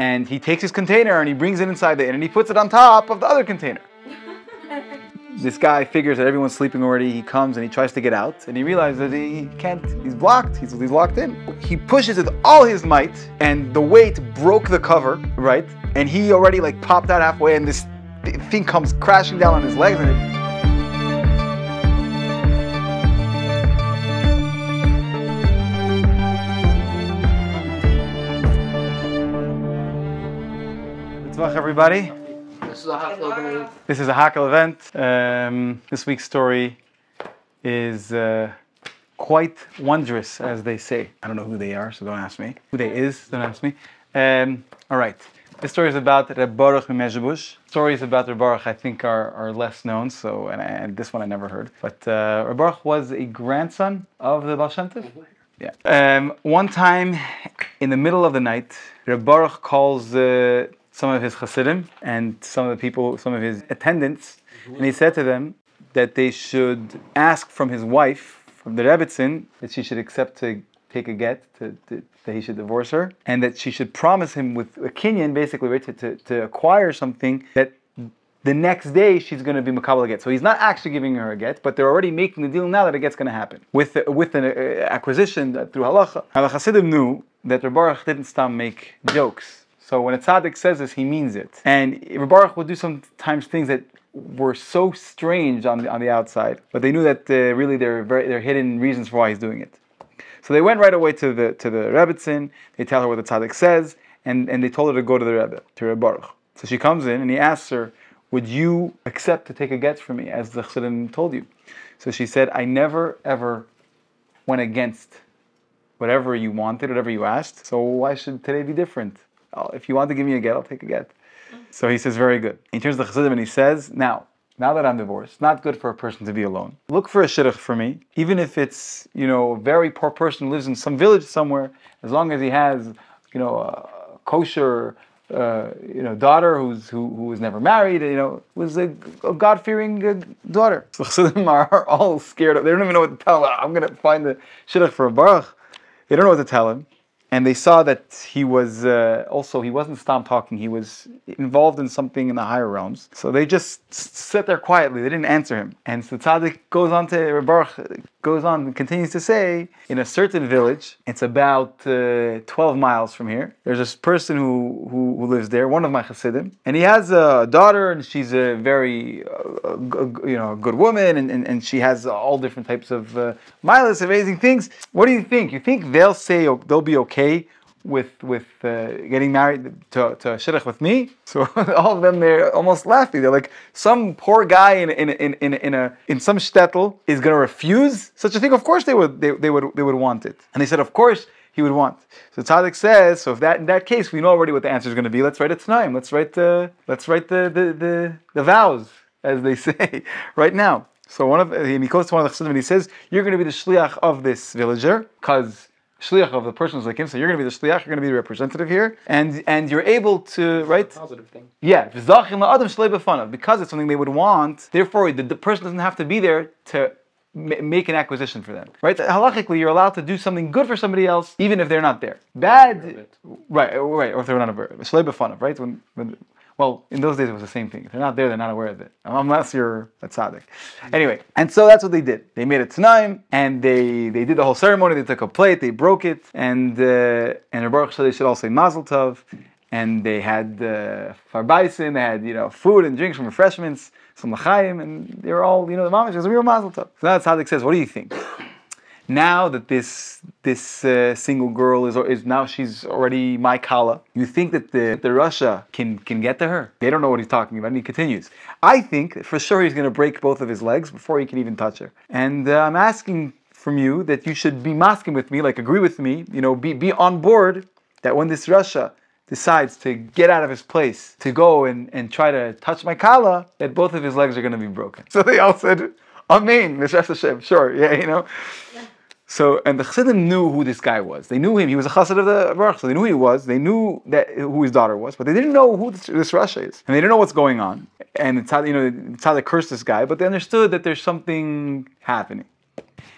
and he takes his container and he brings it inside the inn and he puts it on top of the other container. This guy figures that everyone's sleeping already. He comes and he tries to get out, and he realizes that he can't. He's blocked. He's, he's locked in. He pushes with all his might, and the weight broke the cover, right? And he already like popped out halfway, and this thing comes crashing down on his legs, and it Tzvach, everybody. This is a hot opening. This is a Hakel event. Um, this week's story is uh, quite wondrous, as they say. I don't know who they are, so don't ask me. Who they is, don't ask me. Um, all right. This story is about Reb Baruch Mezhebush. Stories about Reb Baruch, I think, are, are less known, so and, and this one I never heard. But uh, Reb Baruch was a grandson of the Baal Shem Tov. Yeah. Um, one time, in the middle of the night, Reb Baruch calls uh, some of his chassidim and some of the people, some of his attendants, and he said to them that they should ask from his wife, from the Rebbitzin, that she should accept to take a get, to, to, that he should divorce her, and that she should promise him with a kinyan, basically, right, to, to, to acquire something that the next day she's going to be makabel get. So he's not actually giving her a get, but they're already making the deal now that a get's going to happen with with an uh, acquisition through halacha. Now the Hasidim knew that Reb Baruch didn't stop make jokes. So when a tzaddik says this, he means it. And Baruch would do sometimes things that were so strange on the on the outside, but they knew that uh, really they're very they're hidden reasons for why he's doing it. So they went right away to the to the Rebbitzin. They tell her what the tzaddik says, and, and they told her to go to the Rebbe, to Reb Baruch. So she comes in and he asks her, "Would you accept to take a get from me, as the Chassidim told you?" So she said, "I never ever went against whatever you wanted, whatever you asked. So why should today be different? I'll- if you want to give me a get, I'll take a get." So he says, "Very good." He turns to the Chassidim and he says, "Now." Now that I'm divorced, not good for a person to be alone. Look for a shidduch for me, even if it's you know a very poor person who lives in some village somewhere. As long as he has you know a kosher uh, you know daughter who's who, who was never married, you know was a, a God fearing uh, daughter. So Chassidim are all scared. They don't even know what to tell. I'm gonna find the shidduch for a baruch. They don't know what to tell him. And they saw that he was uh, also, he wasn't stop talking, he was involved in something in the higher realms. So they just sat there quietly, they didn't answer him. And so Tzaddik goes on to, Baruch goes on and continues to say, in a certain village, it's about uh, 12 miles from here, there's this person who, who, who lives there, one of my Hasidim, and he has a daughter, and she's a very, uh, you know, good woman, and, and, and she has all different types of uh, amazing things. What do you think? You think they'll say, they'll be okay with with uh, getting married to, to a shidduch with me? So all of them, they're almost laughing. They're like, some poor guy in in in in, in a in some shtetl is going to refuse such a thing. Of course, they would they, they would they would want it. And they said, of course he would want. So Tzaddik says, so if that in that case, we know already what the answer is going to be. Let's write it tonight. Let's write the let's write the the the, the vows, as they say, right now. So one of and he goes to one of the chassidim and he says, "You're going to be the shliach of this villager, because shliach of the person who's like him. So you're going to be the shliach. You're going to be the representative here, and and you're able to right." Positive thing. Yeah, v'zachin la'adam shlei b'fanav. because it's something they would want. Therefore, the, the person doesn't have to be there to make an acquisition for them. Right? Halachically, you're allowed to do something good for somebody else, even if they're not there. Bad, right? Right? Or if they're not aware. B'fanav, right? When, when well, in those days it was the same thing. If they're not there, they're not aware of it. Unless you're a tzaddik. Anyway, and so that's what they did. They made a tanaim, and they they did the whole ceremony. They took a plate, they broke it, and uh, and Rebbe Baruch said they should all say Mazel Tov. And they had uh, farbaisin, they had you know food and drinks, some refreshments, some lachaim, and they were all you know the mamish was a real Mazel Tov. So now tzaddik says, "What do you think?" Now that this this uh, single girl is is now she's already my kala, you think that the the Rasha can can get to her? They don't know what he's talking about, and he continues. I think for sure he's going to break both of his legs before he can even touch her. And uh, I'm asking from you that you should be maskim with me, like agree with me, you know, be be on board that when this Rasha decides to get out of his place to go and, and try to touch my kala, that both of his legs are going to be broken. So they all said, Amen, Mishras Hashem, sure, yeah, you know. So, and the Chassidim knew who this guy was. They knew him. He was a Chassid of the Baruch, so they knew who he was. They knew that who his daughter was, but they didn't know who this, Rasha is, and they didn't know what's going on. And it's how you know they cursed this guy, but they understood that there's something happening.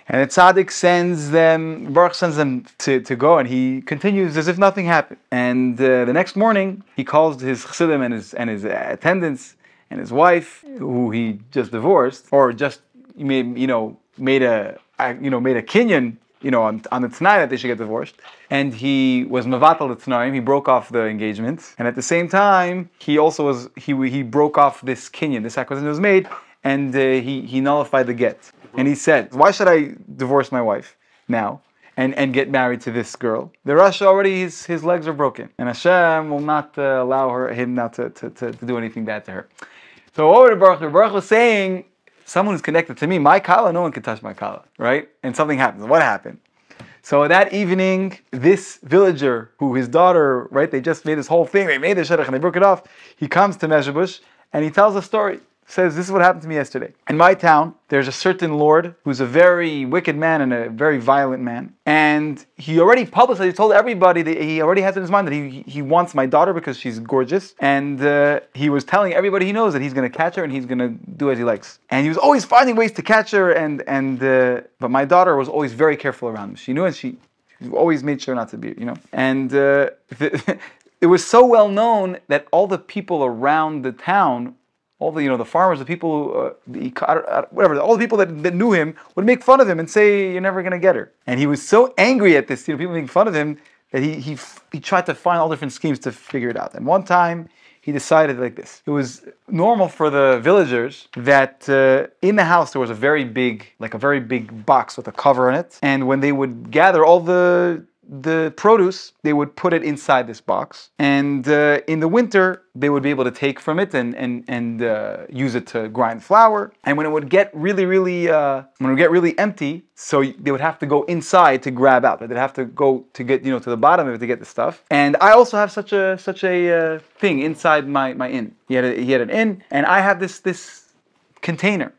And the tzaddik sends them, Baruch sends them to, to go, and he continues as if nothing happened. And uh, the next morning, he calls his chassidim and his, and his attendants and his wife, who he just divorced, or just you know, made a, you know, made a kinyan, you know, on, on the tonight that they should get divorced. And he was mavatal the tanaim, he broke off the engagement. And at the same time, he also was, he, he broke off this kinyan, this acquisition was made, and uh, he, he nullified the get. And he said, Why should I divorce my wife now? And, and get married to this girl. The Rasha already his, his legs are broken, and Hashem will not uh, allow her him not to, to, to, to, do anything bad to her. So what Baruch, Baruch was saying, someone who's connected to me, my kala, no one can touch my kala, right? And something happens. What happened? So that evening, this villager, who his daughter, right, they just made this whole thing, they made the shidduch and they broke it off. He comes to Mezhebush and he tells a story says, This is what happened to me yesterday. In my town, there's a certain lord who's a very wicked man and a very violent man. And he already publicly told everybody that he already has in his mind that he, he wants my daughter because she's gorgeous. And uh, he was telling everybody he knows that he's going to catch her and he's going to do as he likes. And he was always finding ways to catch her. And, and uh, But my daughter was always very careful around him. She knew and she, she always made sure not to be, you know. And uh, it was so well known that all the people around the town all the you know the farmers, the people, uh, the, whatever, all the people that, that knew him would make fun of him and say you're never gonna get her. And he was so angry at this, you know, people making fun of him that he he he tried to find all different schemes to figure it out. And one time he decided like this: it was normal for the villagers that uh, in the house there was a very big, like a very big box with a cover on it, and when they would gather all the the produce, they would put it inside this box. And uh, in the winter, they would be able to take from it and, and, and uh, use it to grind flour. And when it would get really, really, uh, when it would get really empty, so they would have to go inside to grab out. They'd have to go to get, you know, to the bottom of it to get the stuff. And I also have such a, such a uh, thing inside my, my inn. He had, a, he had an inn, and I have this, this container.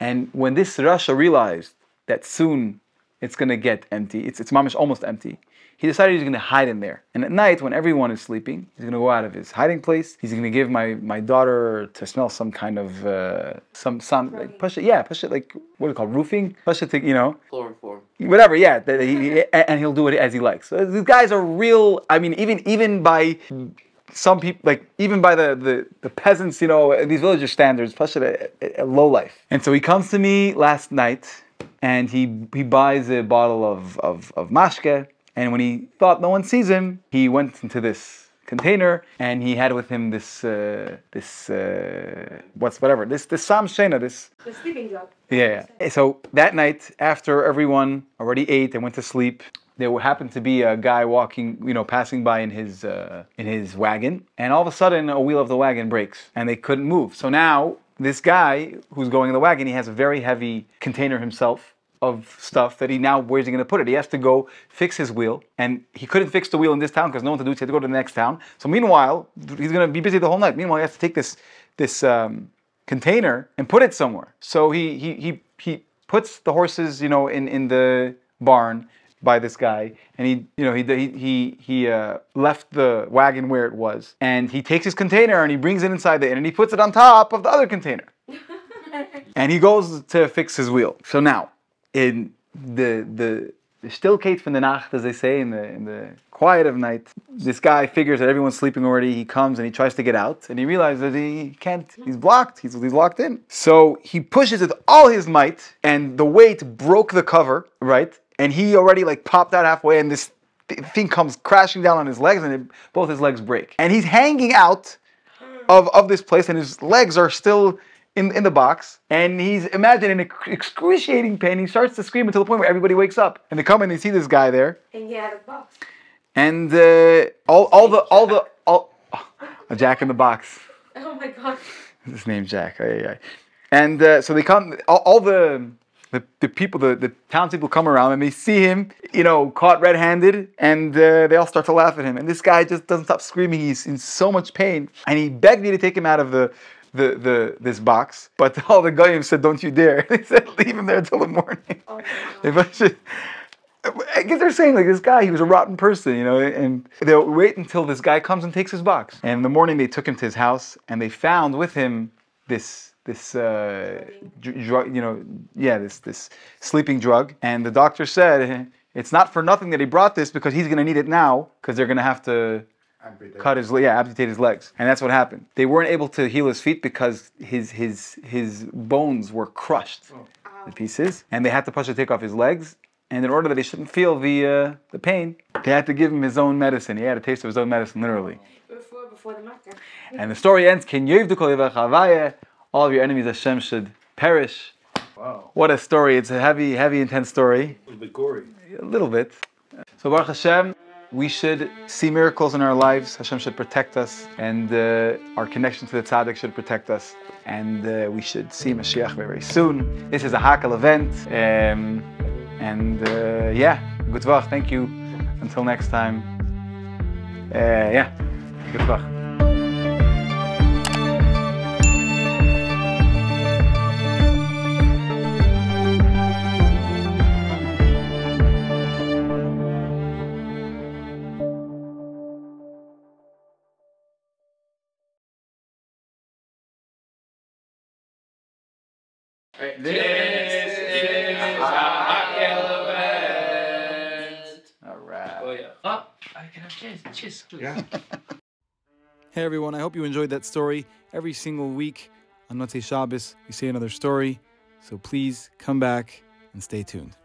And when this Rasha realized that soon it's going to get empty. It's, it's mamish almost empty. He decided he's going to hide in there. And at night, when everyone is sleeping, he's going to go out of his hiding place. He's going to give my, my daughter to smell some kind of uh, some some like push it, yeah, push it like what do you call it, roofing? Push it to you know chloroform. Whatever, yeah. He, and he'll do it as he likes. So these guys are real. I mean, even even by some people, like even by the, the, the peasants, you know, these villager standards, push it a, a low life. And so he comes to me last night and he he buys a bottle of, of, of mashke. And when he thought no one sees him, he went into this container and he had with him this uh, this uh, what's whatever this this sam shena this the sleeping drug. Yeah, yeah. So that night, after everyone already ate and went to sleep, there happened to be a guy walking, you know, passing by in his uh, in his wagon, and all of a sudden a wheel of the wagon breaks, and they couldn't move. So now this guy who's going in the wagon, he has a very heavy container himself of stuff that he now where's he going to put it? He has to go fix his wheel, and he couldn't fix the wheel in this town because no one to do it. So he had to go to the next town. So meanwhile, he's going to be busy the whole night. Meanwhile, he has to take this this um, container and put it somewhere. So he he he he puts the horses, you know, in in the barn by this guy, and he, you know, he he he uh, left the wagon where it was, and he takes his container and he brings it inside the inn, and he puts it on top of the other container, and he goes to fix his wheel. So now, in the the the stillkeit from the nacht, as they say, in the in the quiet of night, this guy figures that everyone's sleeping already. He comes and he tries to get out, and he realizes that he can't. He's blocked. He's he's locked in. So he pushes with all his might, and the weight broke the cover, right? And he already like popped out halfway, and this thing comes crashing down on his legs, and it, both his legs break. And he's hanging out of of this place, and his legs are still in, in the box and he's imagining excruciating pain. He starts to scream until the point where everybody wakes up and they come and they see this guy there. And he had a box. And uh, all, all the all the all a Jack in the Box. Oh my god. His name's Jack. Oh, yeah, yeah. And uh, so they come. All, all the, the the people, the the townspeople come around and they see him, you know, caught red-handed, and uh, they all start to laugh at him. And this guy just doesn't stop screaming. He's in so much pain, and he begged me to take him out of the the, the this box, but all the goyim said, "Don't you dare!" They said, "Leave him there until the morning." Oh I guess they're saying like this guy, he was a rotten person, you know, and they'll wait until this guy comes and takes his box. And in the morning, they took him to his house, and they found with him this this uh, drug, you know, yeah, this this sleeping drug, and the doctor said it's not for nothing that he brought this because he's gonna need it now because they're gonna have to cut his yeah amputate his legs. And that's what happened. They weren't able to heal his feet because his his his bones were crushed to pieces and they had to push to take off his legs. And in order that he shouldn't feel the uh, the pain they had to give him his own medicine. He had a taste of his own medicine literally. Before, before the matter. and the story ends Kin yevdu kol yevach havaya, all of your enemies Hashem should perish Wow. what a story it's a heavy heavy intense story A little bit gory. a little bit. So Baruch Hashem, we should see miracles in our lives. Hashem should protect us, and uh, our connection to the tzaddik should protect us. And uh, we should see Mashiach very, very soon. This is a Hakel event, um, and uh, yeah, good. Thank you. Until next time. Uh, yeah, good vach. All right. Oh yeah. Oh, I can have cheers. Cheers. Yeah. Hey everyone, I hope you enjoyed that story. Every single week on Motzei Shabbos, we say another story. So please come back and stay tuned.